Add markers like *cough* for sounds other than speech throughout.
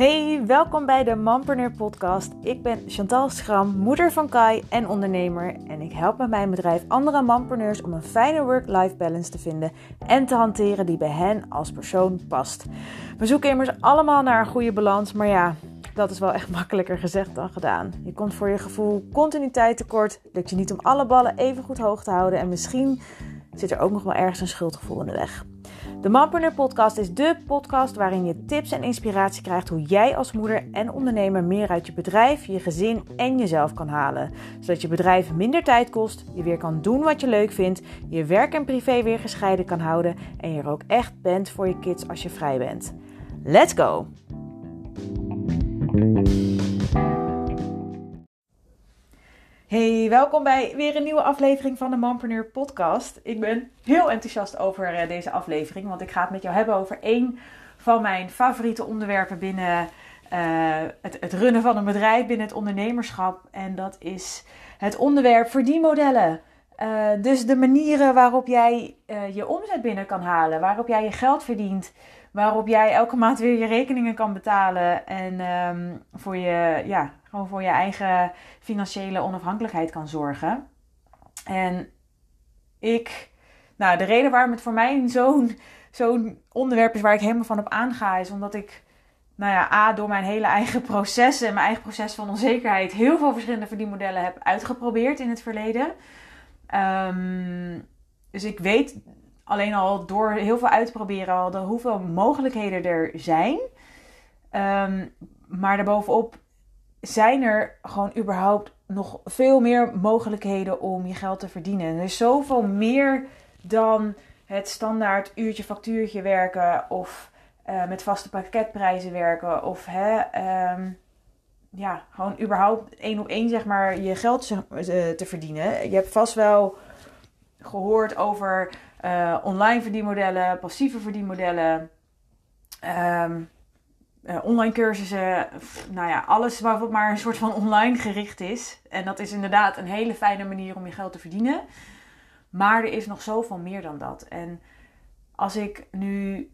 Hey, welkom bij de Mampreneur podcast. Ik ben Chantal Schram, moeder van Kai en ondernemer. En ik help met mijn bedrijf andere mampreneurs om een fijne work-life balance te vinden en te hanteren die bij hen als persoon past. We zoeken immers allemaal naar een goede balans, maar ja, dat is wel echt *laughs* makkelijker gezegd dan gedaan. Je komt voor je gevoel continuïteit tekort, lukt je niet om alle ballen even goed hoog te houden en misschien zit er ook nog wel ergens een schuldgevoel in de weg. De Mompreneur podcast is dé podcast waarin je tips en inspiratie krijgt hoe jij als moeder en ondernemer meer uit je bedrijf, je gezin en jezelf kan halen. Zodat je bedrijf minder tijd kost, je weer kan doen wat je leuk vindt, je werk en privé weer gescheiden kan houden en je er ook echt bent voor je kids als je vrij bent. Let's go! Hey, welkom bij weer een nieuwe aflevering van de Mompreneur podcast. Ik ben heel enthousiast over eh, deze aflevering, want ik ga het met jou hebben over één van mijn favoriete onderwerpen binnen uh, het, het, runnen van een bedrijf, binnen het ondernemerschap. En dat is het onderwerp verdienmodellen. Uh, dus de manieren waarop jij je omzet binnen kan halen, waarop jij je geld verdient, waarop jij elke maand weer je rekeningen kan betalen en um, voor je, ja, gewoon voor je eigen financiële onafhankelijkheid kan zorgen. En ik, nou, de reden waarom het voor mij zo'n zo'n onderwerp is waar ik helemaal van op aanga, is omdat ik, nou ja, A, door mijn hele eigen proces en mijn eigen proces van onzekerheid heel veel verschillende verdienmodellen heb uitgeprobeerd in het verleden. Um, dus ik weet alleen al door heel veel uit te proberen al de hoeveel mogelijkheden er zijn. Um, maar daarbovenop zijn er gewoon überhaupt nog veel meer mogelijkheden om je geld te verdienen. Er is zoveel meer dan het standaard uurtje factuurtje werken of uh, met vaste pakketprijzen werken of hè, um, ja, gewoon überhaupt één op één zeg maar je geld te verdienen. Je hebt vast wel gehoord over uh, online verdienmodellen, passieve verdienmodellen. Um, uh, online cursussen, nou ja, alles wat maar een soort van online gericht is. En dat is inderdaad een hele fijne manier om je geld te verdienen. Maar er is nog zoveel meer dan dat. En als ik nu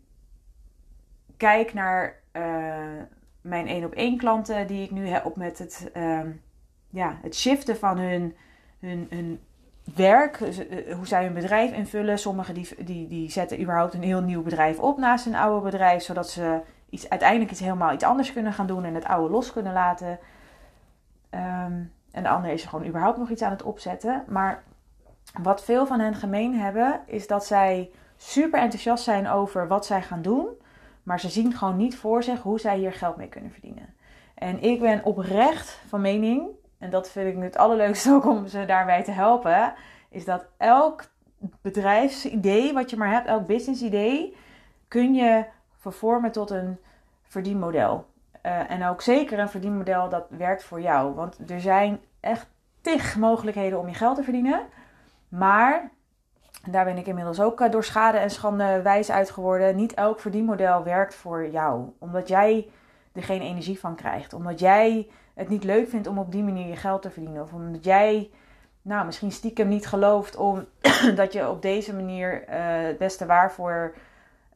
kijk naar uh, mijn één op één klanten die ik nu heb met het, uh, ja, het shiften van hun, hun, hun werk, hoe zij hun bedrijf invullen. Sommigen die, die, die zetten überhaupt een heel nieuw bedrijf op naast hun oude bedrijf, zodat ze iets, uiteindelijk iets helemaal iets anders kunnen gaan doen en het oude los kunnen laten. Um, en de andere is er gewoon überhaupt nog iets aan het opzetten. Maar wat veel van hen gemeen hebben, is dat zij super enthousiast zijn over wat zij gaan doen. Maar ze zien gewoon niet voor zich hoe zij hier geld mee kunnen verdienen. En ik ben oprecht van mening, en dat vind ik het allerleukste ook om ze daarbij te helpen, is dat elk bedrijfsidee wat je maar hebt, elk business idee, kun je vervormen tot een verdienmodel. Uh, en ook zeker een verdienmodel dat werkt voor jou. Want er zijn echt tig mogelijkheden om je geld te verdienen. Maar, daar ben ik inmiddels ook eh, door schade en schande wijs uit geworden. Niet elk verdienmodel werkt voor jou. Omdat jij er geen energie van krijgt. Omdat jij het niet leuk vindt om op die manier je geld te verdienen. Of omdat jij nou, misschien stiekem niet gelooft om, *clears throat* dat je op deze manier uh, het beste waar voor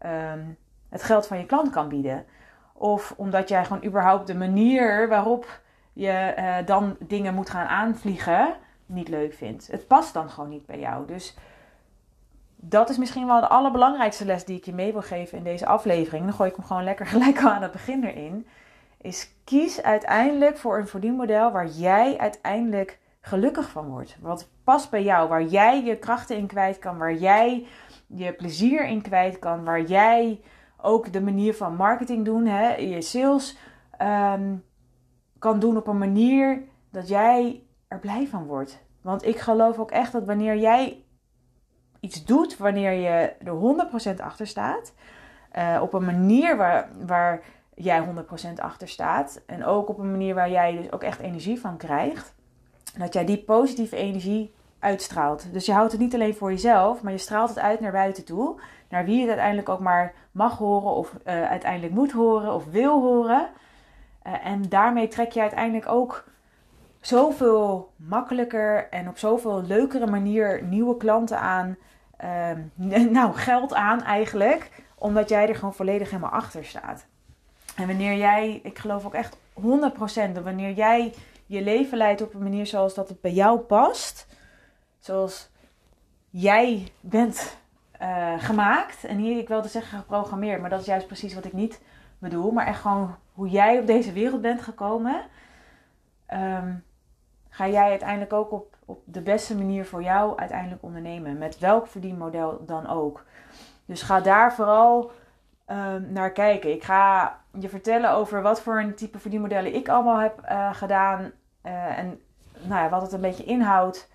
um, het geld van je klant kan bieden. Of omdat jij gewoon überhaupt de manier waarop je uh, dan dingen moet gaan aanvliegen niet leuk vindt. Het past dan gewoon niet bij jou. Dus dat is misschien wel de allerbelangrijkste les die ik je mee wil geven in deze aflevering. Dan gooi ik hem gewoon lekker *laughs* gelijk aan het begin erin. Is kies uiteindelijk voor een verdienmodel waar jij uiteindelijk gelukkig van wordt. Wat past bij jou, waar jij je krachten in kwijt kan, waar jij je plezier in kwijt kan, waar jij ook de manier van marketing doen, hè, je sales um, kan doen op een manier dat jij er blij van wordt. Want ik geloof ook echt dat wanneer jij iets doet, wanneer je er 100% achter staat, uh, op een manier waar, waar jij 100% achter staat, en ook op een manier waar jij dus ook echt energie van krijgt, dat jij die positieve energie uitstraalt. Dus je houdt het niet alleen voor jezelf, maar je straalt het uit naar buiten toe. Naar wie het uiteindelijk ook maar mag horen, of uh, uiteindelijk moet horen, of wil horen. Uh, en daarmee trek je uiteindelijk ook zoveel makkelijker en op zoveel leukere manier nieuwe klanten aan. Uh, *laughs* nou, geld aan eigenlijk, omdat jij er gewoon volledig helemaal achter staat. En wanneer jij, ik geloof ook echt 100% dat wanneer jij je leven leidt op een manier zoals dat het bij jou past, zoals jij bent uh, gemaakt, en hier ik wilde zeggen geprogrammeerd, maar dat is juist precies wat ik niet bedoel, maar echt gewoon hoe jij op deze wereld bent gekomen, ehm, ga jij uiteindelijk ook op, op de beste manier voor jou uiteindelijk ondernemen. Met welk verdienmodel dan ook. Dus ga daar vooral um, naar kijken. Ik ga je vertellen over wat voor een type verdienmodellen ik allemaal heb uh, gedaan. Uh, en nou ja, wat het een beetje inhoudt.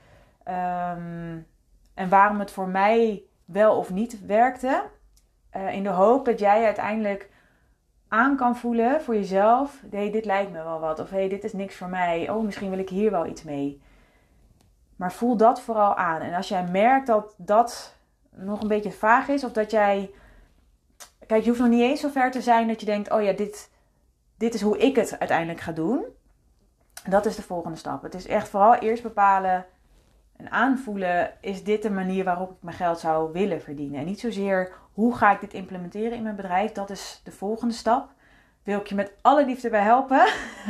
Um, en waarom het voor mij wel of niet werkte. Uh, in de hoop dat jij uiteindelijk aan kan voelen voor jezelf. hey, dit lijkt me wel wat. Of hey, dit is niks voor mij. Oh, misschien wil ik hier wel iets mee. Maar voel dat vooral aan. En als jij merkt dat dat nog een beetje vaag is. Of dat jij Kijk, je hoeft nog niet eens zo ver te zijn dat je denkt: oh ja, dit, dit is hoe ik het uiteindelijk ga doen. Dat is de volgende stap. Het is echt vooral eerst bepalen en aanvoelen: is dit de manier waarop ik mijn geld zou willen verdienen? En niet zozeer hoe ga ik dit implementeren in mijn bedrijf. Dat is de volgende stap. Wil ik je met alle liefde bij helpen?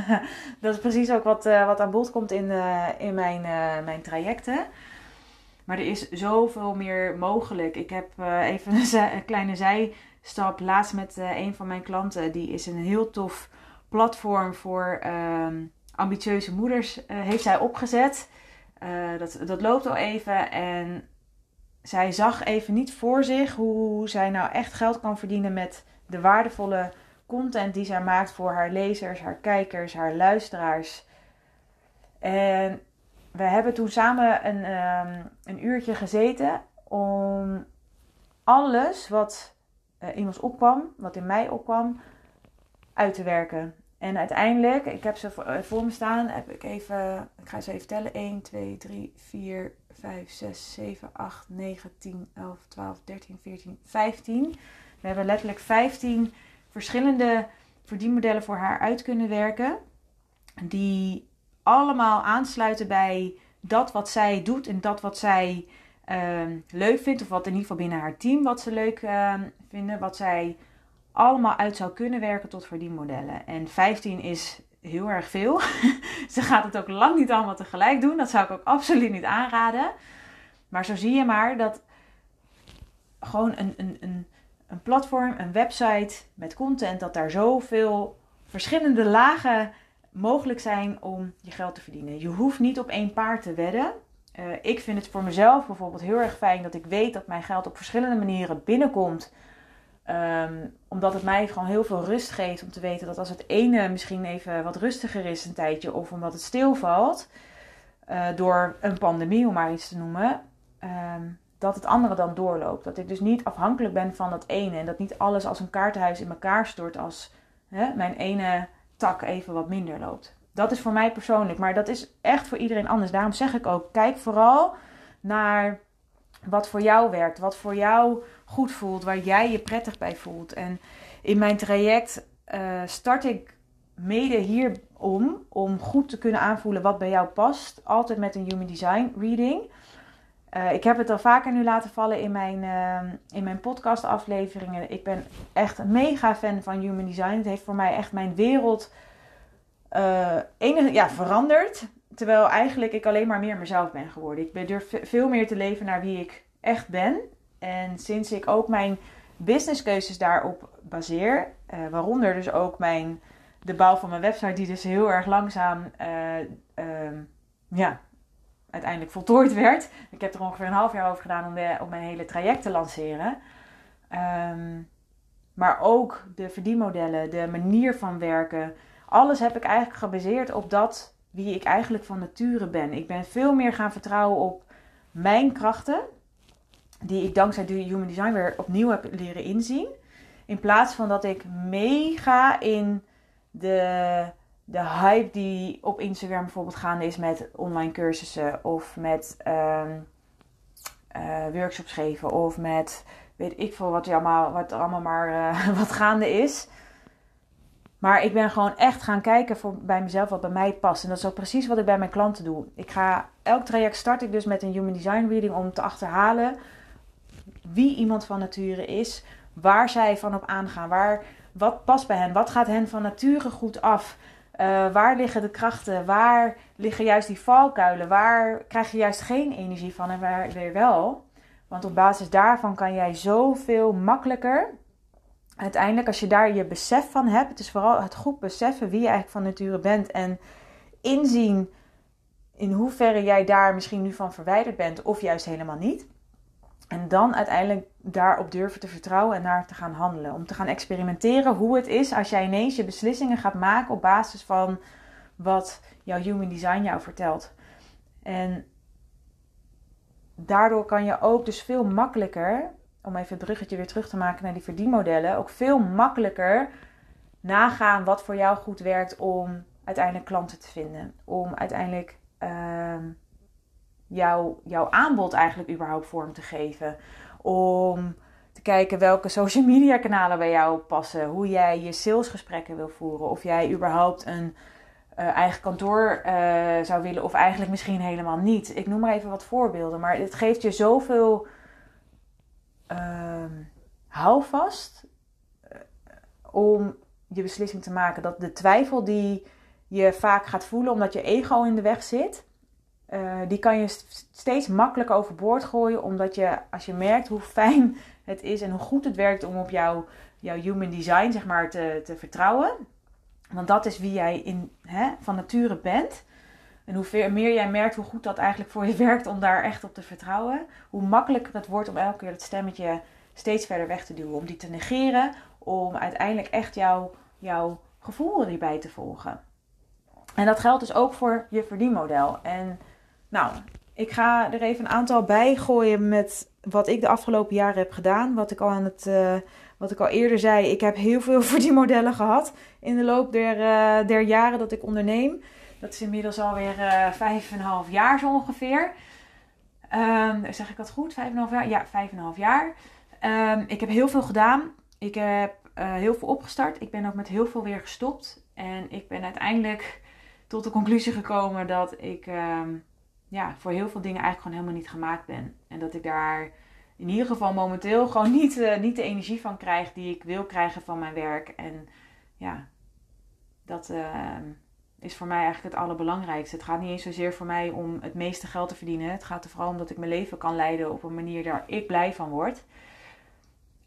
*laughs* dat is precies ook wat, uh, wat aan bod komt in, uh, in mijn, uh, mijn trajecten. Maar er is zoveel meer mogelijk. Ik heb even *laughs* een, een kleine zij stap laatst met uh, een van mijn klanten. Die is een heel tof platform voor uh, ambitieuze moeders. Uh, heeft zij opgezet. Eh, dat, dat loopt al even. En zij zag even niet voor zich hoe zij nou echt geld kan verdienen met de waardevolle content die zij maakt voor haar lezers, haar kijkers, haar luisteraars. En we hebben toen samen een, um, een uurtje gezeten om alles wat uh, opkwam, wat in mij opkwam, uit te werken. En uiteindelijk, ik heb ze voor, voor me staan, heb ik even, ik ga ze even tellen: 1, 2, 3, 4, 5, 6, 7, 8, 9, 10, 11, 12, 13, 14, 15. We hebben letterlijk 15 verschillende verdienmodellen voor haar uit kunnen werken. Die allemaal aansluiten bij dat wat zij doet en dat wat zij uh, leuk vindt. Of wat in ieder geval binnen haar team wat ze leuk uh, vinden. Wat zij allemaal uit zou kunnen werken tot verdienmodellen. En 15 is heel erg veel. *laughs* ze gaat het ook lang niet allemaal tegelijk doen. Dat zou ik ook absoluut niet aanraden. Maar zo zie je maar dat gewoon een, een, een, een platform, een website met content, dat daar zoveel verschillende lagen mogelijk zijn om je geld te verdienen. Je hoeft niet op één paard te wedden. Uh, ik vind het voor mezelf bijvoorbeeld heel erg fijn dat ik weet dat mijn geld op verschillende manieren binnenkomt. Um, omdat het mij gewoon heel veel rust geeft om te weten dat als het ene misschien even wat rustiger is een tijdje, of omdat het stilvalt uh, door een pandemie, om maar iets te noemen, um, dat het andere dan doorloopt. Dat ik dus niet afhankelijk ben van dat ene en dat niet alles als een kaartenhuis in elkaar stort als hè, mijn ene tak even wat minder loopt. Dat is voor mij persoonlijk, maar dat is echt voor iedereen anders. Daarom zeg ik ook: kijk vooral naar wat voor jou werkt, wat voor jou goed voelt, waar jij je prettig bij voelt. En in mijn traject uh, start ik mede hierom, om goed te kunnen aanvoelen wat bij jou past. Altijd met een Human Design reading. Uh, ik heb het al vaker nu laten vallen in mijn, uh, in mijn podcast afleveringen. Ik ben echt een mega fan van Human Design. Het heeft voor mij echt mijn wereld uh, enige, ja, veranderd. Terwijl eigenlijk ik alleen maar meer mezelf ben geworden. Ik ben durf veel meer te leven naar wie ik echt ben. En sinds ik ook mijn businesskeuzes daarop baseer, uh, waaronder dus ook mijn, de bouw van mijn website, die dus heel erg langzaam uh, uh, ja, uiteindelijk voltooid werd. Ik heb er ongeveer een half jaar over gedaan om, de, mijn hele traject te lanceren. Um, maar ook de verdienmodellen, de manier van werken, alles heb ik eigenlijk gebaseerd op dat wie ik eigenlijk van nature ben. Ik ben veel meer gaan vertrouwen op mijn krachten, die ik dankzij de Human Design weer opnieuw heb leren inzien. In plaats van dat ik meega in de, de hype die op Instagram bijvoorbeeld gaande is met online cursussen of met um, uh, workshops geven of met weet ik veel wat, allemaal, wat allemaal maar uh, *laughs* wat gaande is. Maar ik ben gewoon echt gaan kijken voor, bij mezelf wat bij mij past. En dat is ook precies wat ik bij mijn klanten doe. Ik ga, elk traject start ik dus met een Human Design Reading om te achterhalen wie iemand van nature is. Waar zij van op aangaan. Waar, wat past bij hen? Wat gaat hen van nature goed af? Uh, waar liggen de krachten? Waar liggen juist die valkuilen? Waar krijg je juist geen energie van en waar weer wel? Want op basis daarvan kan jij zoveel makkelijker. Uiteindelijk, als je daar je besef van hebt, het is vooral het goed beseffen wie je eigenlijk van nature bent en inzien in hoeverre jij daar misschien nu van verwijderd bent of juist helemaal niet. En dan uiteindelijk daarop durven te vertrouwen en naar te gaan handelen. Om te gaan experimenteren hoe het is als jij ineens je beslissingen gaat maken op basis van wat jouw human design jou vertelt. En daardoor kan je ook dus veel makkelijker, om even het bruggetje weer terug te maken naar die verdienmodellen, ook veel makkelijker nagaan wat voor jou goed werkt om uiteindelijk klanten te vinden. Om uiteindelijk uh, jouw, jouw aanbod eigenlijk überhaupt vorm te geven. Om te kijken welke social media kanalen bij jou passen. Hoe jij je salesgesprekken wil voeren. Of jij überhaupt een uh, eigen kantoor uh, zou willen. Of eigenlijk misschien helemaal niet. Ik noem maar even wat voorbeelden. Maar het geeft je zoveel uh, houvast uh, om je beslissing te maken. Dat de twijfel die je vaak gaat voelen omdat je ego in de weg zit. Uh, die kan je steeds makkelijker overboord gooien. Omdat je, als je merkt hoe fijn *laughs* het is en hoe goed het werkt om op jouw, jouw human design zeg maar, te, te vertrouwen. Want dat is wie jij in, hè, van nature bent. En hoe meer jij merkt hoe goed dat eigenlijk voor je *laughs* werkt om daar echt op te vertrouwen. Hoe makkelijker het wordt om elke keer dat stemmetje steeds verder weg te duwen. Om die te negeren. Om uiteindelijk echt jouw, jouw gevoel erbij te volgen. En dat geldt dus ook voor je verdienmodel. En nou, ik ga er even een aantal bij gooien met wat ik de afgelopen jaren heb gedaan. Wat ik al aan het. Uh, wat ik al eerder zei, ik heb heel veel *laughs* verdienmodellen gehad in de loop der, uh, der jaren dat ik onderneem. Dat is inmiddels alweer uh, vijf en een half jaar zo ongeveer. Um, zeg ik dat goed? Vijf en een half jaar? Ja, vijf en een half jaar. Um, ik heb heel veel gedaan. Ik heb uh, heel veel opgestart. Ik ben ook met heel veel weer gestopt. En ik ben uiteindelijk tot de conclusie gekomen dat ik um, ja, voor heel veel dingen eigenlijk gewoon helemaal niet gemaakt ben. En dat ik daar in ieder geval momenteel gewoon niet, uh, niet de energie van krijg die ik wil krijgen van mijn werk. En ja, dat is voor mij eigenlijk het allerbelangrijkste. Het gaat niet eens zozeer voor mij om het meeste geld te verdienen. Het gaat er vooral om dat ik mijn leven kan leiden op een manier waar ik blij van word.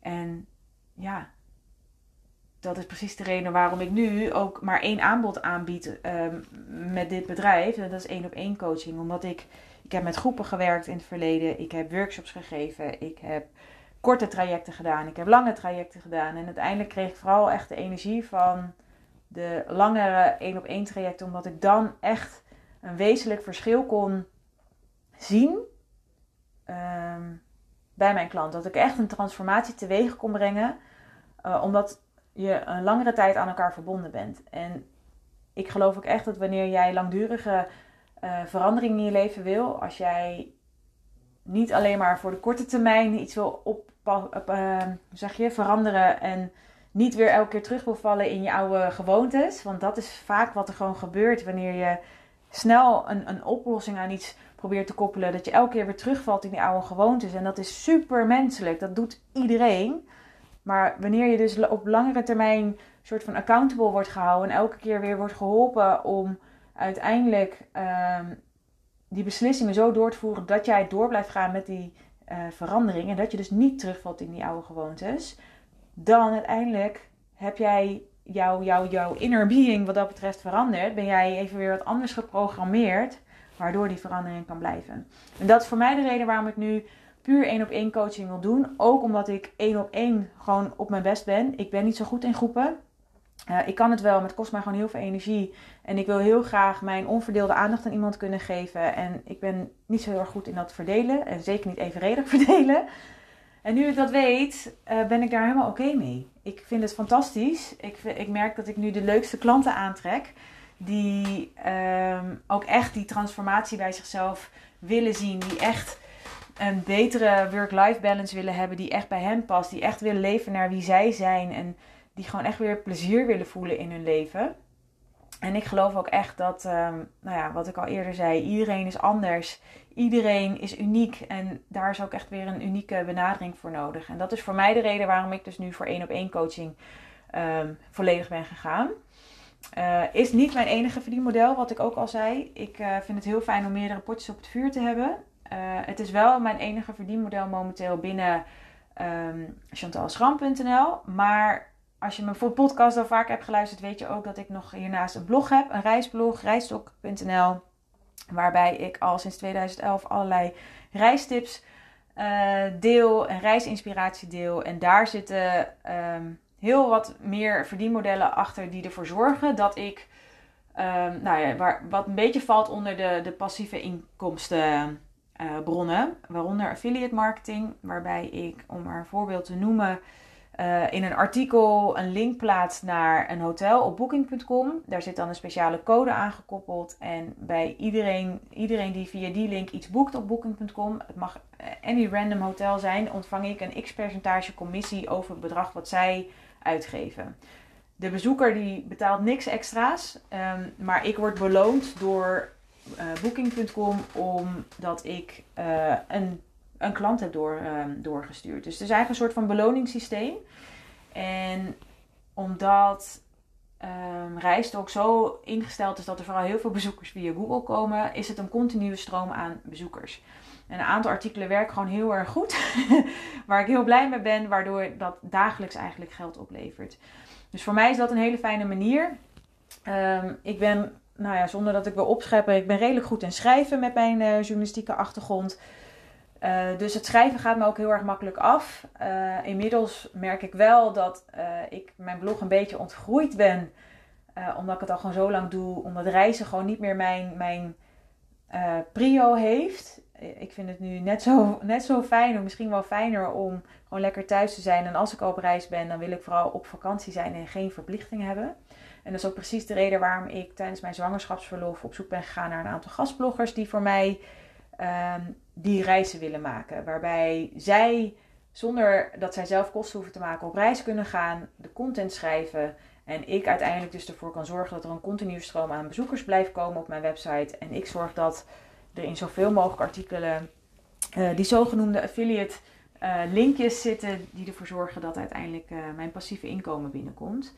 En ja, dat is precies de reden waarom ik nu ook maar één aanbod aanbied um, met dit bedrijf. En dat is één op één coaching. Omdat ik, ik heb met groepen gewerkt in het verleden. Ik heb workshops gegeven. Ik heb korte trajecten gedaan. Ik heb lange trajecten gedaan. En uiteindelijk kreeg ik vooral echt de energie van de langere één op één trajecten. Omdat ik dan echt een wezenlijk verschil kon zien um, bij mijn klant. Dat ik echt een transformatie teweeg kon brengen. Uh, omdat je een langere tijd aan elkaar verbonden bent. En ik geloof ook echt dat wanneer jij langdurige uh, verandering in je leven wil, als jij niet alleen maar voor de korte termijn iets wil op, uh, zeg je, veranderen en niet weer elke keer terug wil vallen in je oude gewoontes. Want dat is vaak wat er gewoon gebeurt wanneer je snel een, een oplossing aan iets probeert te koppelen. Dat je elke keer weer terugvalt in die oude gewoontes. En dat is super menselijk. Dat doet iedereen. Maar wanneer je dus op langere termijn soort van accountable wordt gehouden en elke keer weer wordt geholpen om uiteindelijk um, die beslissingen zo door te voeren dat jij door blijft gaan met die uh, verandering en dat je dus niet terugvalt in die oude gewoontes, dan uiteindelijk heb jij jouw jou, jouw inner being wat dat betreft veranderd. Ben jij even weer wat anders geprogrammeerd, waardoor die verandering kan blijven. En dat is voor mij de reden waarom ik nu puur één op één coaching wil doen. Ook omdat ik één op één gewoon op mijn best ben. Ik ben niet zo goed in groepen. Uh, ik kan het wel, maar het kost mij gewoon heel veel energie. En ik wil heel graag mijn onverdeelde aandacht aan iemand kunnen geven. En ik ben niet zo heel erg goed in dat verdelen. En zeker niet evenredig *laughs* verdelen. En nu ik dat weet, uh, ben ik daar helemaal oké mee. Ik vind het fantastisch. Ik, ik merk dat ik nu de leukste klanten aantrek. Die um, ook echt die transformatie bij zichzelf willen zien. Die echt een betere work-life balance willen hebben die echt bij hen past. Die echt willen leven naar wie zij zijn en die gewoon echt weer plezier willen voelen in hun leven. En ik geloof ook echt dat, um, nou ja, wat ik al eerder zei, iedereen is anders. Iedereen is uniek en daar is ook echt weer een unieke benadering voor nodig. En dat is voor mij de reden waarom ik dus nu voor één op één coaching ehm, volledig ben gegaan. Uh, is niet mijn enige verdienmodel, wat ik ook al zei. Ik uh, vind het heel fijn om meerdere potjes op het vuur te hebben. Uh, het is wel mijn enige verdienmodel momenteel binnen um, chantalschram.nl. Maar als je me voor podcast al vaak hebt geluisterd, weet je ook dat ik nog hiernaast een blog heb. Een reisblog, reisstok.nl. Waarbij ik al sinds 2011 allerlei reistips deel en reisinspiratie deel. En daar zitten... Um, heel wat meer verdienmodellen achter die ervoor zorgen dat ik, um, nou ja, waar, wat een beetje valt onder de, de passieve inkomstenbronnen, uh, waaronder affiliate marketing, waarbij ik, om maar een voorbeeld te noemen, uh, in een artikel een link plaats naar een hotel op booking.com. Daar zit dan een speciale code aangekoppeld. En bij iedereen, iedereen die via die link iets boekt op booking.com, het mag eh, any random hotel zijn, ontvang ik een x percentage commissie over het bedrag wat zij uitgeven. De bezoeker die betaalt niks extra's, um, maar ik word beloond door uh, Booking.com omdat ik een, een klant heb door, um, doorgestuurd. Dus het is eigenlijk een soort van beloningssysteem. En omdat um, zo ingesteld is dat er vooral heel veel bezoekers via Google komen, is het een continue stroom aan bezoekers. En een aantal artikelen werken gewoon heel erg goed. *laughs* waar ik heel blij mee ben, waardoor dat dagelijks eigenlijk geld oplevert. Dus voor mij is dat een hele fijne manier. Um, ik ben, nou ja, zonder dat ik wil opscheppen, ik ben redelijk goed in schrijven met mijn uh, journalistieke achtergrond. Uh, dus het schrijven gaat me ook heel erg makkelijk af. Uh, inmiddels merk ik wel dat ik mijn blog een beetje ontgroeid ben. omdat ik het al gewoon zo lang doe. Omdat reizen gewoon niet meer mijn, mijn prio heeft ik vind het nu net zo, net zo fijn, of misschien wel fijner om gewoon lekker thuis te zijn. En als ik op reis ben, dan wil ik vooral op vakantie zijn en geen verplichting hebben. En dat is ook precies de reden waarom ik tijdens mijn zwangerschapsverlof op zoek ben gegaan naar een aantal gastbloggers die voor mij um, die reizen willen maken. Waarbij zij, zonder dat zij zelf kosten hoeven te maken, op reis kunnen gaan, de content schrijven. En ik uiteindelijk dus ervoor kan zorgen dat er een continue stroom aan bezoekers blijft komen op mijn website. En ik zorg dat er in zoveel mogelijk artikelen uh, die zogenoemde affiliate uh, linkjes zitten die ervoor zorgen dat uiteindelijk uh, mijn passieve inkomen binnenkomt.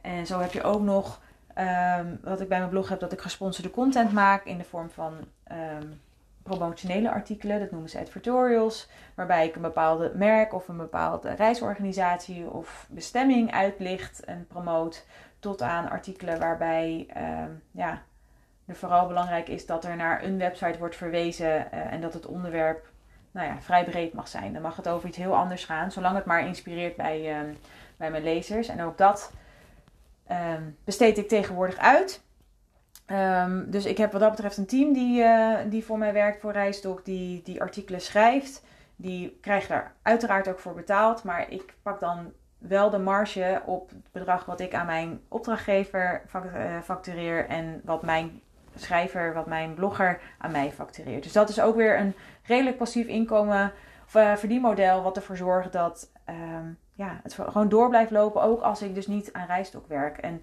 En zo heb je ook nog um, wat ik bij mijn blog heb dat ik gesponsorde content maak in de vorm van um, promotionele artikelen. Dat noemen ze advertorials. Waarbij ik een bepaalde merk of een bepaalde reisorganisatie of bestemming uitlicht en promoot. Tot aan artikelen waarbij um, ja, vooral belangrijk is dat er naar een website wordt verwezen uh, en dat het onderwerp nou ja, vrij breed mag zijn. Dan mag het over iets heel anders gaan, zolang het maar inspireert bij, uh, bij mijn lezers. En ook dat uh, besteed ik tegenwoordig uit. Um, dus ik heb wat dat betreft een team die, uh, die voor mij werkt voor Reisdok, die, die artikelen schrijft. Die krijgt daar uiteraard ook voor betaald, maar ik pak dan wel de marge op het bedrag wat ik aan mijn opdrachtgever factureer en wat mijn schrijver, wat mijn blogger aan mij factureert. Dus dat is ook weer een redelijk passief inkomen uh, verdienmodel wat ervoor zorgt dat um, ja, het gewoon door blijft lopen, ook als ik dus niet aan Rijstok werk. En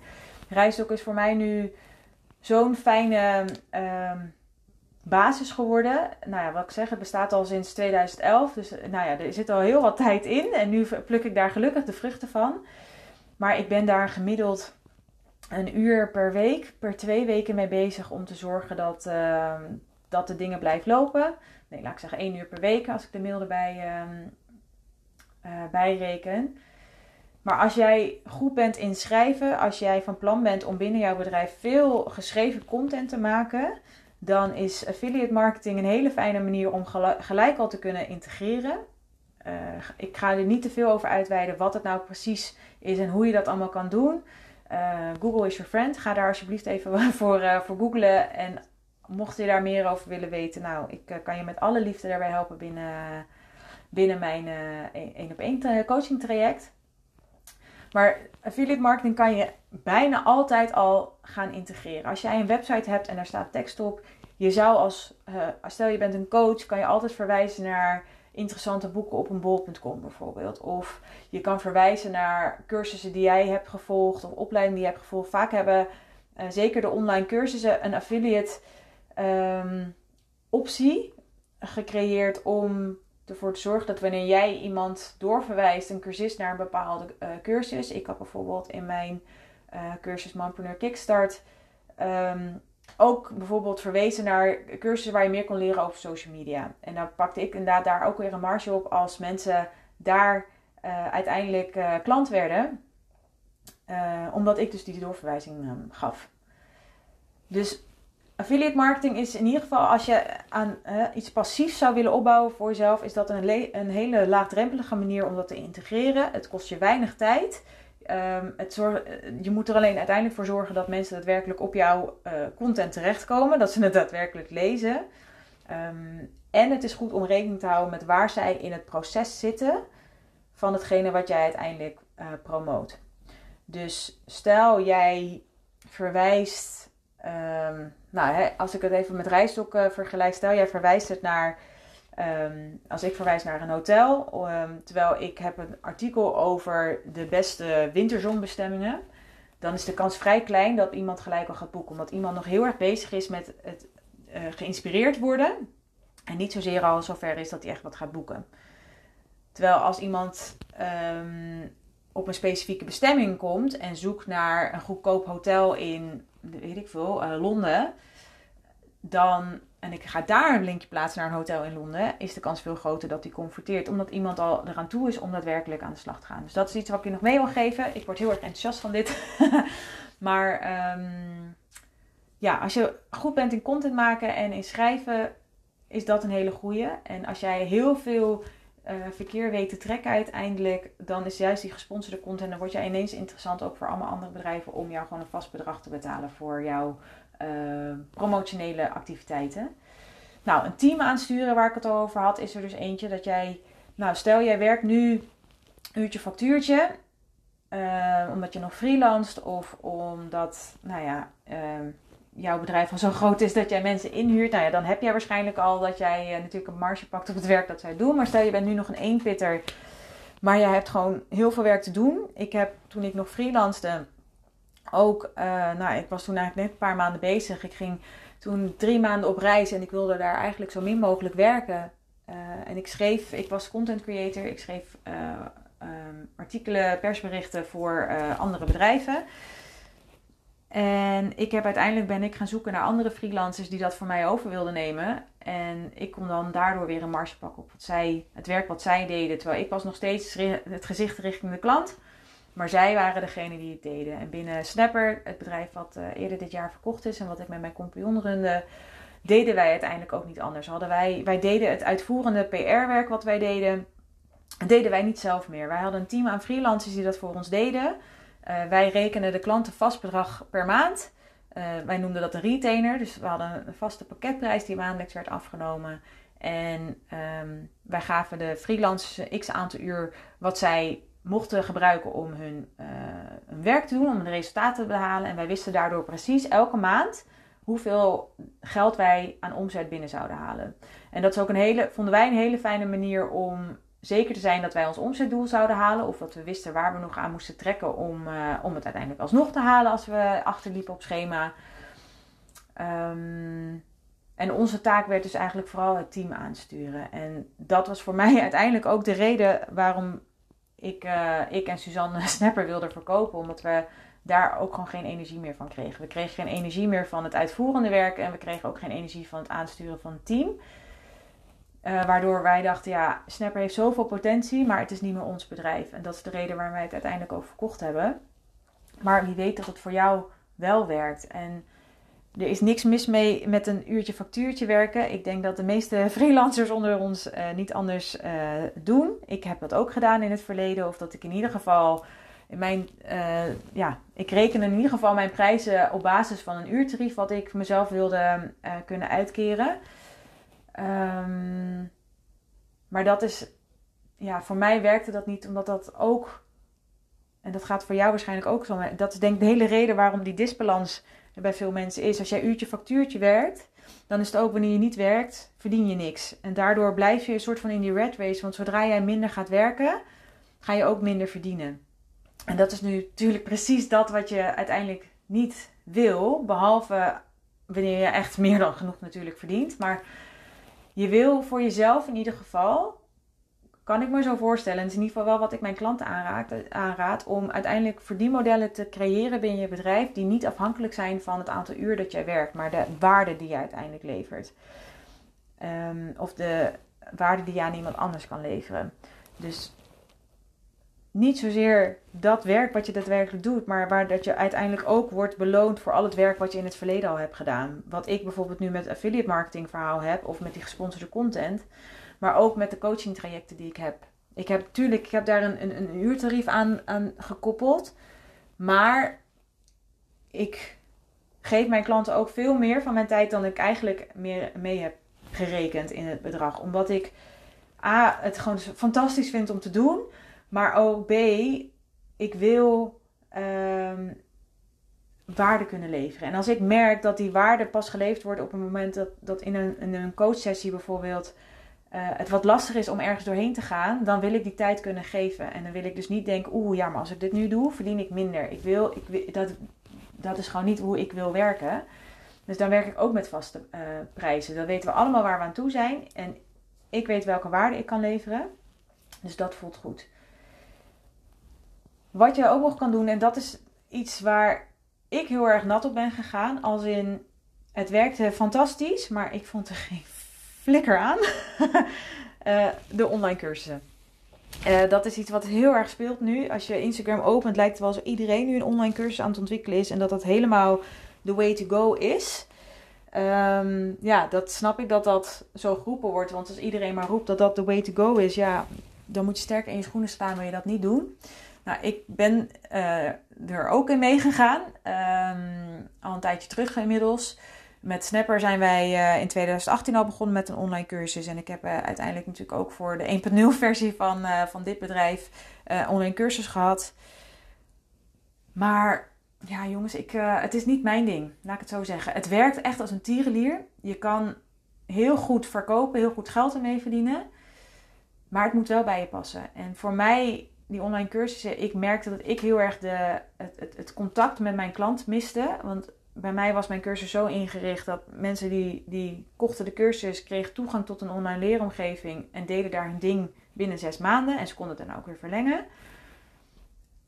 Rijstok is voor mij nu zo'n fijne um, basis geworden. Nou ja, wat ik zeg, het bestaat al sinds 2011. Dus nou ja, er zit al heel wat tijd in. En nu pluk ik daar gelukkig de vruchten van. Maar ik ben daar gemiddeld een uur per week, per twee weken mee bezig om te zorgen dat, uh, dat de dingen blijven lopen. Nee, laat ik zeggen één uur per week als ik de mail erbij uh, bijreken. Maar als jij goed bent in schrijven, als jij van plan bent om binnen jouw bedrijf veel geschreven content te maken, dan is affiliate marketing een hele fijne manier om gelijk al te kunnen integreren. Uh, ik ga er niet te veel over uitweiden wat het nou precies is en hoe je dat allemaal kan doen. Uh, Google is your friend. Ga daar alsjeblieft even *laughs* voor, uh, voor googlen. En mocht je daar meer over willen weten, nou, ik kan je met alle liefde daarbij helpen binnen, binnen mijn één op één coaching traject. Maar affiliate marketing kan je bijna altijd al gaan integreren. Als jij een website hebt en daar staat tekst op, je zou als, stel je bent een coach, kan je altijd verwijzen naar interessante boeken op een bol.com bijvoorbeeld. Of je kan verwijzen naar cursussen die jij hebt gevolgd of opleidingen die je hebt gevolgd. Vaak hebben uh, zeker de online cursussen een affiliate um, optie gecreëerd om ervoor te zorgen dat wanneer jij iemand doorverwijst, een cursist naar een bepaalde uh, cursus. Ik had bijvoorbeeld in mijn uh, cursus Mompreneur Kickstart um, ook bijvoorbeeld verwezen naar cursussen waar je meer kon leren over social media. En dan pakte ik inderdaad daar ook weer een marge op als mensen daar uh, uiteindelijk klant werden. omdat ik dus die doorverwijzing um, gaf. Dus affiliate marketing is in ieder geval, als je aan iets passiefs zou willen opbouwen voor jezelf, is dat een, een, hele laagdrempelige manier om dat te integreren. Het kost je weinig tijd. Um, het zorg, je moet er alleen uiteindelijk voor zorgen dat mensen daadwerkelijk op jouw uh, content terechtkomen, dat ze het daadwerkelijk lezen. Um, en het is goed om rekening te houden met waar zij in het proces zitten van hetgene wat jij uiteindelijk uh, promoot. Dus stel jij verwijst Um, nou, als ik het even met rijstok uh, vergelijk, stel jij verwijst het naar, um, als ik verwijs naar een hotel, um, terwijl ik heb een artikel over de beste winterzonbestemmingen, dan is de kans vrij klein dat iemand gelijk al gaat boeken, omdat iemand nog heel erg bezig is met het uh, geïnspireerd worden en niet zozeer al zover is dat hij echt wat gaat boeken. Terwijl als iemand op een specifieke bestemming komt en zoekt naar een goedkoop hotel in weet ik veel, uh, Londen, dan, en ik ga daar een linkje plaatsen naar een hotel in Londen, is de kans veel groter dat die converteert. Omdat iemand al eraan toe is om daadwerkelijk aan de slag te gaan. Dus dat is iets wat ik je nog mee wil geven. Ik word heel erg enthousiast van dit. *laughs* maar um, ja, als je goed bent in content maken en in schrijven, is dat een hele goede. En als jij heel veel uh, verkeer weet te trekken uiteindelijk, dan is juist die gesponsorde content, dan word jij ineens interessant ook voor allemaal andere bedrijven om jou gewoon een vast bedrag te betalen voor jouw uh, promotionele activiteiten. Nou, een team aansturen waar ik het al over had, is er dus eentje dat jij, nou stel jij werkt nu uurtje factuurtje, uh, omdat je nog freelanced of omdat, nou ja, jouw bedrijf al zo groot is dat jij mensen inhuurt, nou ja, dan heb jij waarschijnlijk al dat jij uh, natuurlijk een marge pakt op het werk dat zij doen. Maar stel je bent nu nog een eenpitter, maar jij hebt gewoon heel veel werk te doen. Ik heb toen ik nog freelancede ook, uh, nou, ik was toen eigenlijk net een paar maanden bezig. Ik ging toen drie maanden op reis en ik wilde daar eigenlijk zo min mogelijk werken. Uh, en ik schreef, ik was content creator, ik schreef um, artikelen, persberichten voor andere bedrijven. En ik heb uiteindelijk ben ik gaan zoeken naar andere freelancers die dat voor mij over wilden nemen. En ik kon dan daardoor weer een marge pakken op wat zij, het werk wat zij deden. Terwijl ik was nog steeds het gezicht richting de klant. Maar zij waren degene die het deden. En binnen Snapper, het bedrijf wat uh, eerder dit jaar verkocht is en wat ik met mijn compagnon runde, deden wij uiteindelijk ook niet anders. Hadden wij, wij deden het uitvoerende PR-werk wat wij deden, deden wij niet zelf meer. Wij hadden een team aan freelancers die dat voor ons deden. Uh, wij rekenen de klanten vast bedrag per maand. Uh, wij noemden dat een retainer. Dus we hadden een vaste pakketprijs die maandelijks werd afgenomen. En um, wij gaven de freelancers x aantal uur wat zij mochten gebruiken om hun, uh, hun, werk te doen, om de resultaten te behalen. En wij wisten daardoor precies elke maand hoeveel geld wij aan omzet binnen zouden halen. En dat is ook een hele, vonden wij een hele fijne manier om zeker te zijn dat wij ons omzetdoel zouden halen. Of dat we wisten waar we nog aan moesten trekken om, uh, om het uiteindelijk alsnog te halen als we achterliepen op schema. Um, en onze taak werd dus eigenlijk vooral het team aansturen. En dat was voor *laughs* mij uiteindelijk ook de reden waarom ik, uh, ik en Suzanne *laughs* Snapper wilden verkopen. Omdat we daar ook gewoon geen energie meer van kregen. We kregen geen energie meer van het uitvoerende werk en we kregen ook geen energie van het aansturen van het team. Uh, waardoor wij dachten, ja, Snapper heeft zoveel potentie, maar het is niet meer ons bedrijf. En dat is de reden waarom wij het uiteindelijk ook verkocht hebben. Maar wie weet dat het voor jou wel werkt. En er is niks mis mee met een uurtje factuurtje werken. Ik denk dat de meeste *laughs* freelancers onder ons uh, niet anders uh, doen. Ik heb dat ook gedaan in het verleden. Of dat ik in ieder geval in mijn, ja, ik reken in ieder geval mijn prijzen op basis van een uurtarief wat ik mezelf wilde kunnen uitkeren. Um, maar dat is, ja, voor mij werkte dat niet, omdat dat ook, en dat gaat voor jou waarschijnlijk ook zo, maar dat is denk ik de hele reden waarom die disbalans bij veel mensen is. Als jij uurtje factuurtje werkt, dan is het ook wanneer je niet werkt, verdien je niks. En daardoor blijf je een soort van in die red race, want zodra jij minder gaat werken, ga je ook minder verdienen. En dat is nu natuurlijk precies dat wat je uiteindelijk niet wil, behalve wanneer je echt meer dan genoeg natuurlijk verdient. Maar je wil voor jezelf in ieder geval kan ik me zo voorstellen, en het is in ieder geval wel wat ik mijn klanten aanraad, aanraad om uiteindelijk verdienmodellen te creëren binnen je bedrijf die niet afhankelijk zijn van het aantal uur dat jij werkt, maar de waarde die je uiteindelijk levert. Ehm, of de waarde die je aan iemand anders kan leveren. Dus niet zozeer dat werk wat je daadwerkelijk doet, maar waar dat je uiteindelijk ook wordt beloond voor al het werk wat je in het verleden al hebt gedaan. Wat ik bijvoorbeeld nu met affiliate marketing verhaal heb, of met die gesponsorde content, maar ook met de coaching trajecten die ik heb. Ik heb natuurlijk, ik heb daar een, een, een uurtarief aan, aan gekoppeld, maar ik geef mijn klanten ook veel meer van mijn tijd dan ik eigenlijk meer mee heb gerekend in het bedrag. Omdat ik A, het gewoon fantastisch vind om te doen. Maar ook B, ik wil um, waarde kunnen leveren. En als ik merk dat die waarde pas geleverd wordt op een moment dat, dat in een, een coachsessie bijvoorbeeld uh, het wat lastig is om ergens doorheen te gaan, dan wil ik die tijd kunnen geven. En dan wil ik dus niet denken, oeh ja, maar als ik dit nu doe, verdien ik minder. Ik wil, ik, dat, dat is gewoon niet hoe ik wil werken. Dus dan werk ik ook met vaste uh, prijzen. Dan weten we allemaal waar we aan toe zijn. En ik weet welke waarde ik kan leveren. Dus dat voelt goed. Wat je ook nog kan doen, en dat is iets waar ik heel erg nat op ben gegaan. Als in, het werkte fantastisch, maar ik vond er geen flikker aan. uh, *laughs* de online cursussen. Uh, dat is iets wat heel erg speelt nu. Als je Instagram opent, lijkt het wel alsof iedereen nu een online cursus aan het ontwikkelen is. En dat dat helemaal the way to go is. Um, ja, dat snap ik dat dat zo geroepen wordt. Want als iedereen maar roept dat dat the way to go is, ja, dan moet je sterk in je schoenen staan, wil je dat niet doen. Nou, ik ben uh, er ook in meegegaan. Um, al een tijdje terug inmiddels. Met Snapper zijn wij uh, in 2018 al begonnen met een online cursus. En ik heb uh, uiteindelijk natuurlijk ook voor de 1.0 *laughs* versie van, van dit bedrijf online cursus gehad. Maar ja, jongens, ik, het is niet mijn ding. Laat ik het zo zeggen. Het werkt echt als een tierenlier. Je kan heel goed verkopen, heel goed geld ermee verdienen. Maar het moet wel bij je passen. En voor mij, die online cursussen, ik merkte dat ik heel erg de, het, het, het contact met mijn klant miste. Want bij mij was mijn cursus zo ingericht dat mensen die, die kochten de cursus, kregen toegang tot een online leeromgeving en deden daar hun ding binnen zes maanden. En ze konden het dan ook weer verlengen.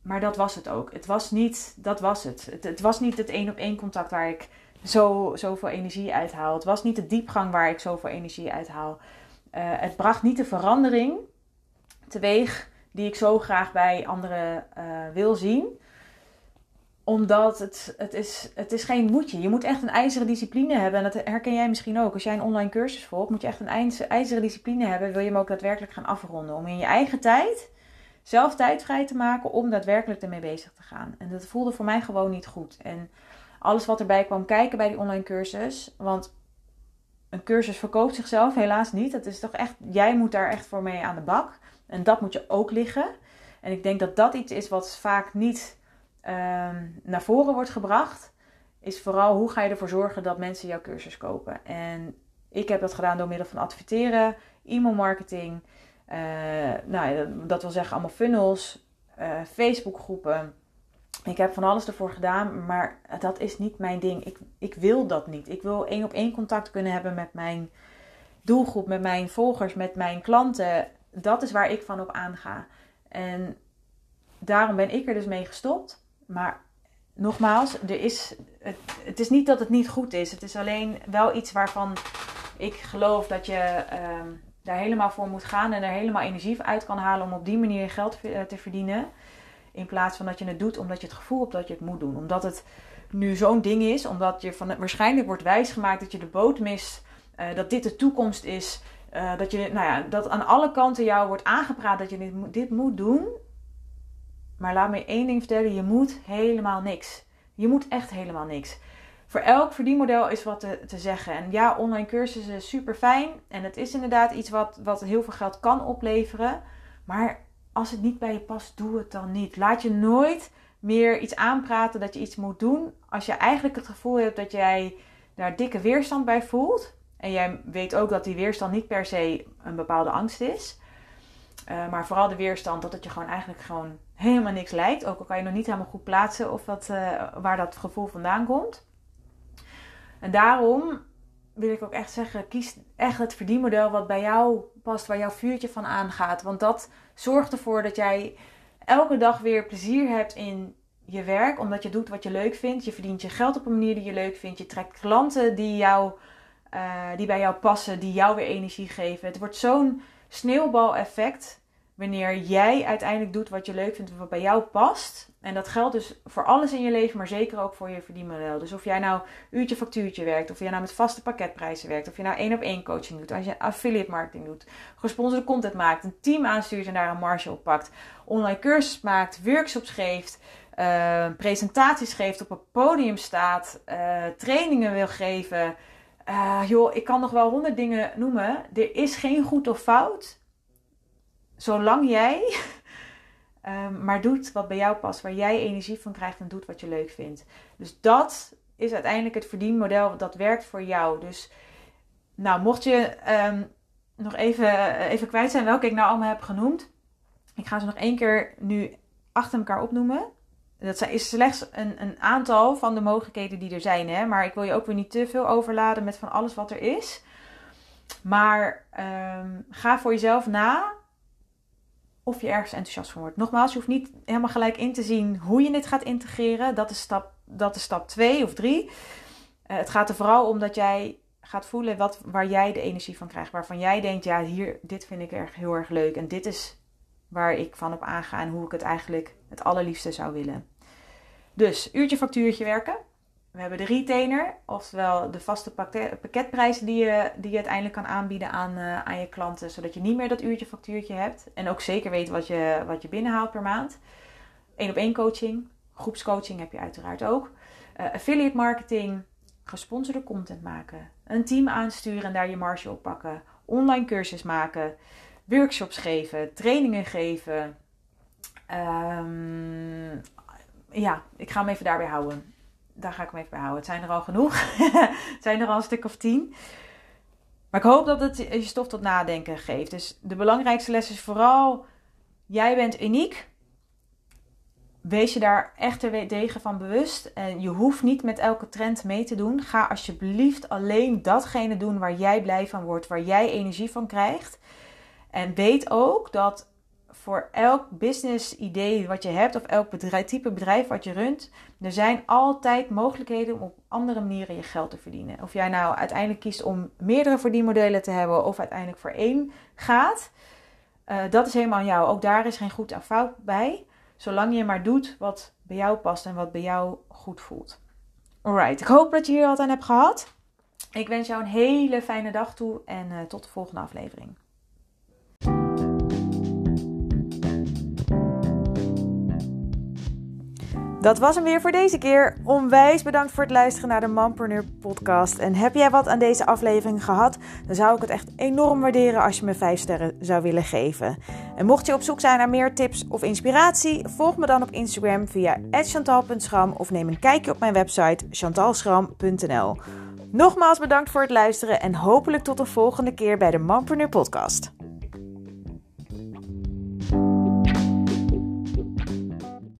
Maar dat was het ook. Het was niet, dat was het. Het, het was niet het één op één contact waar ik zo, zoveel energie uithaal. Het was niet de diepgang waar ik zoveel energie uithaal. Uh, het bracht niet de verandering teweeg die ik zo graag bij anderen uh, wil zien. Omdat het, het, is, het is geen moedje. Je moet echt een ijzeren discipline hebben. En dat herken jij misschien ook. Als jij een online cursus volgt, moet je echt een ijzeren discipline hebben. Wil je hem ook daadwerkelijk gaan afronden. Om in je eigen tijd zelf tijd vrij te maken om daadwerkelijk ermee bezig te gaan. En dat voelde voor mij gewoon niet goed. En alles wat erbij kwam kijken bij die online cursus, want een cursus verkoopt zichzelf helaas niet. Dat is toch echt, jij moet daar echt voor mee aan de bak. En dat moet je ook liggen. En ik denk dat dat iets is wat vaak niet um, naar voren wordt gebracht. Is vooral hoe ga je ervoor zorgen dat mensen jouw cursus kopen. En ik heb dat gedaan door middel van adverteren, e-mail marketing. Uh, nou, dat wil zeggen allemaal funnels, uh, Facebookgroepen. Ik heb van alles ervoor gedaan, maar dat is niet mijn ding. Ik, ik wil dat niet. Ik wil één op één contact kunnen hebben met mijn doelgroep, met mijn volgers, met mijn klanten. Dat is waar ik van op aanga. En daarom ben ik er dus mee gestopt. Maar nogmaals, er is, het, is niet dat het niet goed is. Het is alleen wel iets waarvan ik geloof dat je. Uh, daar helemaal voor moet gaan en er helemaal energie uit kan halen om op die manier geld eh, te verdienen. In plaats van dat je het doet omdat je het gevoel hebt dat je het moet doen. Omdat het nu zo'n ding is, omdat je van het waarschijnlijk wordt wijsgemaakt dat je de boot mist, uh, dat dit de toekomst is. Uh, dat, je, nou ja, dat aan alle kanten jou wordt aangepraat dat je dit, dit moet doen. Maar laat me één ding vertellen: je moet helemaal niks. Je moet echt helemaal niks voor elk verdienmodel is wat te, te zeggen. En ja, online cursussen is super fijn. En het is inderdaad iets wat, wat heel veel geld kan opleveren. Maar als het niet bij je past, doe het dan niet. Laat je nooit meer iets aanpraten dat je iets moet doen. Als je eigenlijk het gevoel hebt dat jij daar dikke weerstand bij voelt. En jij weet ook dat die weerstand niet per se een bepaalde angst is. Uh, maar vooral de weerstand dat het je gewoon eigenlijk gewoon helemaal niks lijkt. Ook al kan je nog niet helemaal goed plaatsen of wat, uh, waar dat gevoel vandaan komt. En daarom wil ik ook echt zeggen, kies echt het verdienmodel wat bij jou past, waar jouw vuurtje van aangaat. Want dat zorgt ervoor dat jij elke dag weer plezier hebt in je werk, omdat je doet wat je leuk vindt. Je verdient je geld op een manier die je leuk vindt. Je trekt klanten die, jou, uh, die bij jou passen, die jou weer energie geven. Het wordt zo'n sneeuwbaleffect wanneer jij uiteindelijk doet wat je leuk vindt, wat bij jou past. En dat geldt dus voor alles in je leven, maar zeker ook voor je verdienmodel. Dus of jij nou uurtje factuurtje werkt, of jij nou met vaste pakketprijzen werkt, of je nou één op één coaching doet, als je affiliate marketing doet, gesponsorde content maakt, een team aanstuurt en daar een marge op pakt, online cursus maakt, workshops geeft, uh, presentaties geeft, op een podium staat, uh, trainingen wil geven. Uh, joh, ik kan nog wel honderd dingen noemen. Er is geen goed of fout. Zolang jij um, *laughs* maar doet wat bij jou past, waar jij energie van krijgt en doet wat je leuk vindt. Dus dat is uiteindelijk het verdienmodel dat werkt voor jou. Dus nou, mocht je um, nog even, even kwijt zijn welke ik nou allemaal heb genoemd. Ik ga ze nog één keer nu achter elkaar opnoemen. Dat is slechts een, een aantal van de mogelijkheden die er zijn. Hè? Maar ik wil je ook weer niet te veel overladen met van alles wat er is. Maar um, ga voor jezelf na of je ergens enthousiast van wordt. Nogmaals, je hoeft niet helemaal gelijk in te zien hoe je dit gaat integreren. Dat is stap, dat is stap 2 of 3. Uh, eh, het gaat er vooral om dat jij gaat voelen wat, waar jij de energie van krijgt. Waarvan jij denkt, ja, hier, dit vind ik erg, heel erg leuk. En dit is waar ik van op aanga en hoe ik het eigenlijk het allerliefste zou willen. Dus uurtje factuurtje werken. We hebben de retainer, oftewel de vaste pakketprijzen die je, die je uiteindelijk kan aanbieden aan, uh, aan je klanten, zodat je niet meer dat uurtje factuurtje hebt. En ook zeker weet wat je, wat je binnenhaalt per maand. Eén op één coaching, groepscoaching heb je uiteraard ook. Uh, affiliate marketing, gesponsorde content maken, een team aansturen en daar je marge op pakken, online cursus maken, workshops geven, trainingen geven. Um, ja, ik ga hem even daarbij houden. Daar ga ik hem even bij houden. Het zijn er al genoeg. *laughs* het zijn er al een stuk of tien. Maar ik hoop dat het je stof tot nadenken geeft. Dus de belangrijkste les is vooral: jij bent uniek. Wees je daar echt tegen van bewust. En je hoeft niet met elke trend mee te doen. Ga alsjeblieft alleen datgene doen waar jij blij van wordt, waar jij energie van krijgt. En weet ook dat voor elk business idee wat je hebt of elk bedrijf, type bedrijf wat je runt, er zijn altijd mogelijkheden om op andere manieren je geld te verdienen. Of jij nou uiteindelijk kiest om meerdere verdienmodellen te hebben of uiteindelijk voor één gaat, uh, dat is helemaal aan jou. Ook daar is geen goed en fout bij, zolang je maar doet wat bij jou past en wat bij jou goed voelt. Alright, ik hoop dat je hier wat aan hebt gehad. Ik wens jou een hele fijne dag toe en uh, tot de volgende aflevering. Dat was hem weer voor deze keer. Onwijs bedankt voor het luisteren naar de Manpreneur podcast. En heb jij wat aan deze aflevering gehad? Dan zou ik het echt enorm waarderen als je me 5 sterren zou willen geven. En mocht je op zoek zijn naar meer tips of inspiratie, volg me dan op Instagram via chantal.schram of neem een kijkje op mijn website chantalschram.nl. Nogmaals bedankt voor het luisteren en hopelijk tot een volgende keer bij de Manpreneur podcast.